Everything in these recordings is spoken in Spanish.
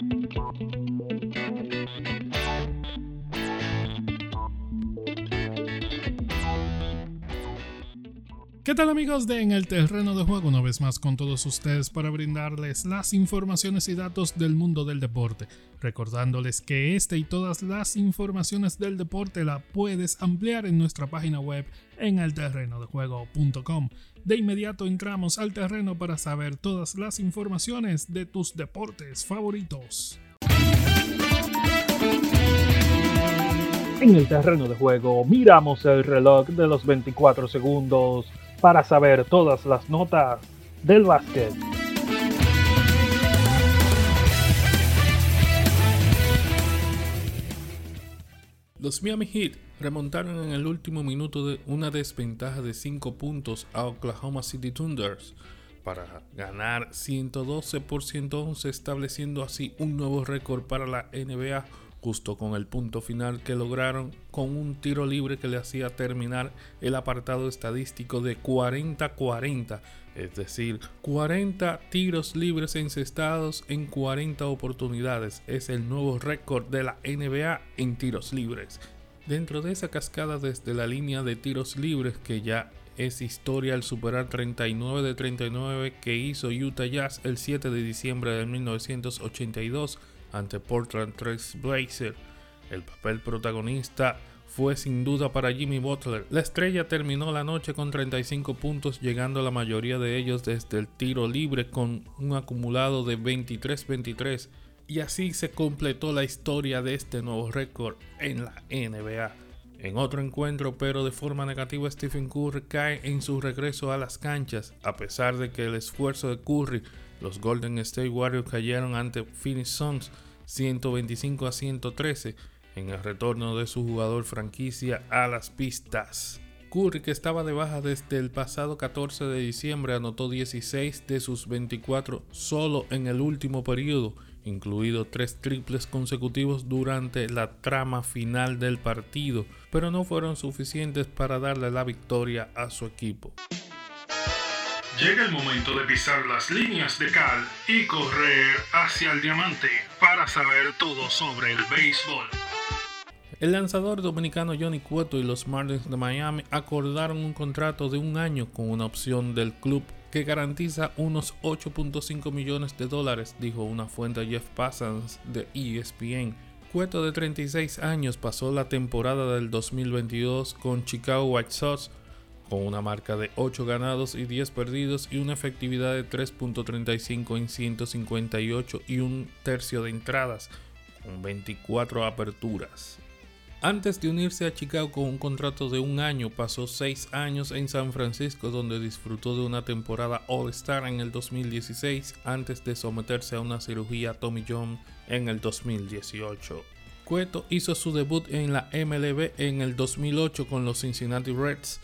Thank you. Tal amigos de En el Terreno de Juego? Una vez más con todos ustedes para brindarles las informaciones y datos del mundo del deporte. Recordándoles que este y todas las informaciones del deporte la puedes ampliar en nuestra página web en elterrenodejuego.com. De inmediato entramos al terreno para saber todas las informaciones de tus deportes favoritos. En el terreno de juego miramos el reloj de los 24 segundos para saber todas las notas del básquet. Los Miami Heat remontaron en el último minuto de una desventaja de 5 puntos a Oklahoma City Thunders para ganar 112 por 111 estableciendo así un nuevo récord para la NBA justo con el punto final que lograron con un tiro libre que le hacía terminar el apartado estadístico de 40-40, es decir, 40 tiros libres encestados en 40 oportunidades. Es el nuevo récord de la NBA en tiros libres. Dentro de esa cascada desde la línea de tiros libres que ya es historia al superar 39 de 39 que hizo Utah Jazz el 7 de diciembre de 1982, ante Portland Trail Blazer. El papel protagonista fue sin duda para Jimmy Butler. La estrella terminó la noche con 35 puntos, llegando la mayoría de ellos desde el tiro libre con un acumulado de 23-23. Y así se completó la historia de este nuevo récord en la NBA. En otro encuentro, pero de forma negativa, Stephen Curry cae en su regreso a las canchas, a pesar de que el esfuerzo de Curry los Golden State Warriors cayeron ante Phoenix Suns 125 a 113 en el retorno de su jugador franquicia a las pistas. Curry, que estaba de baja desde el pasado 14 de diciembre, anotó 16 de sus 24 solo en el último periodo, incluido tres triples consecutivos durante la trama final del partido, pero no fueron suficientes para darle la victoria a su equipo. Llega el momento de pisar las líneas de cal y correr hacia el diamante para saber todo sobre el béisbol. El lanzador dominicano Johnny Cueto y los Marlins de Miami acordaron un contrato de un año con una opción del club que garantiza unos 8.5 millones de dólares, dijo una fuente Jeff Passans de ESPN. Cueto de 36 años pasó la temporada del 2022 con Chicago White Sox con una marca de 8 ganados y 10 perdidos y una efectividad de 3.35 en 158 y un tercio de entradas, con 24 aperturas. Antes de unirse a Chicago con un contrato de un año, pasó 6 años en San Francisco donde disfrutó de una temporada All-Star en el 2016 antes de someterse a una cirugía Tommy John en el 2018. Cueto hizo su debut en la MLB en el 2008 con los Cincinnati Reds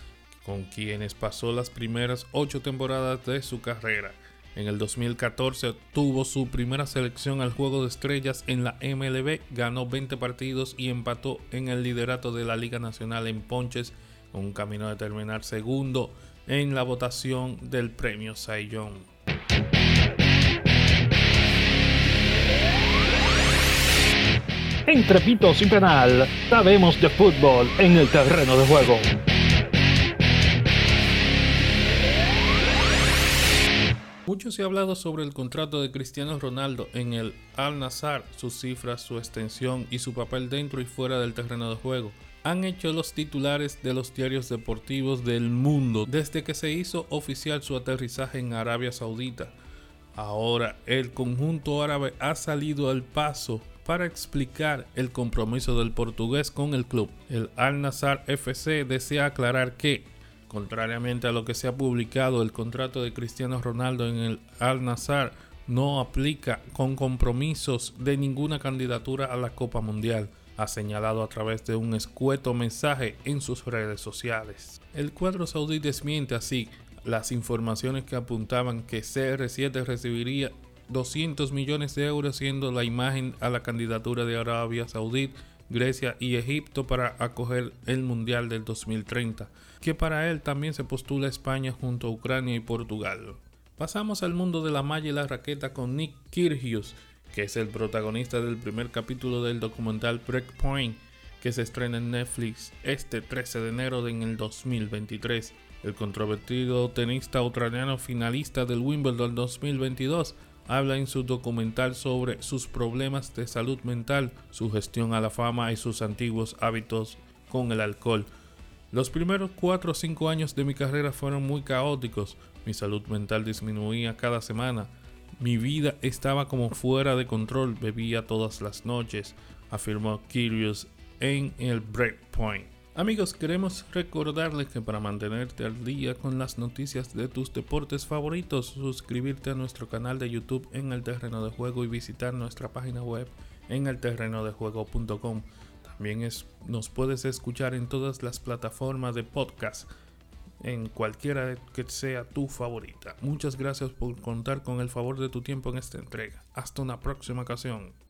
con quienes pasó las primeras ocho temporadas de su carrera. En el 2014 tuvo su primera selección al Juego de Estrellas en la MLB, ganó 20 partidos y empató en el liderato de la Liga Nacional en ponches, con un camino de terminar segundo en la votación del premio Cy Young. Entre pitos y penal, sabemos de fútbol en el terreno de juego. Mucho se ha hablado sobre el contrato de Cristiano Ronaldo en el Al Nazar, sus cifras, su extensión y su papel dentro y fuera del terreno de juego. Han hecho los titulares de los diarios deportivos del mundo desde que se hizo oficial su aterrizaje en Arabia Saudita. Ahora el conjunto árabe ha salido al paso para explicar el compromiso del portugués con el club. El Al Nazar FC desea aclarar que Contrariamente a lo que se ha publicado, el contrato de Cristiano Ronaldo en el Al Nazar no aplica con compromisos de ninguna candidatura a la Copa Mundial, ha señalado a través de un escueto mensaje en sus redes sociales. El cuadro saudí desmiente así las informaciones que apuntaban que CR7 recibiría 200 millones de euros siendo la imagen a la candidatura de Arabia Saudí, Grecia y Egipto para acoger el Mundial del 2030 que para él también se postula España junto a Ucrania y Portugal. Pasamos al mundo de la malla y la raqueta con Nick Kyrgios, que es el protagonista del primer capítulo del documental Breakpoint, que se estrena en Netflix este 13 de enero en el 2023. El controvertido tenista australiano finalista del Wimbledon 2022 habla en su documental sobre sus problemas de salud mental, su gestión a la fama y sus antiguos hábitos con el alcohol. Los primeros 4 o 5 años de mi carrera fueron muy caóticos, mi salud mental disminuía cada semana, mi vida estaba como fuera de control, bebía todas las noches, afirmó Curious en el Breakpoint. Amigos, queremos recordarles que para mantenerte al día con las noticias de tus deportes favoritos, suscribirte a nuestro canal de YouTube en el terreno de juego y visitar nuestra página web en el terreno de juego.com. También es, nos puedes escuchar en todas las plataformas de podcast, en cualquiera que sea tu favorita. Muchas gracias por contar con el favor de tu tiempo en esta entrega. Hasta una próxima ocasión.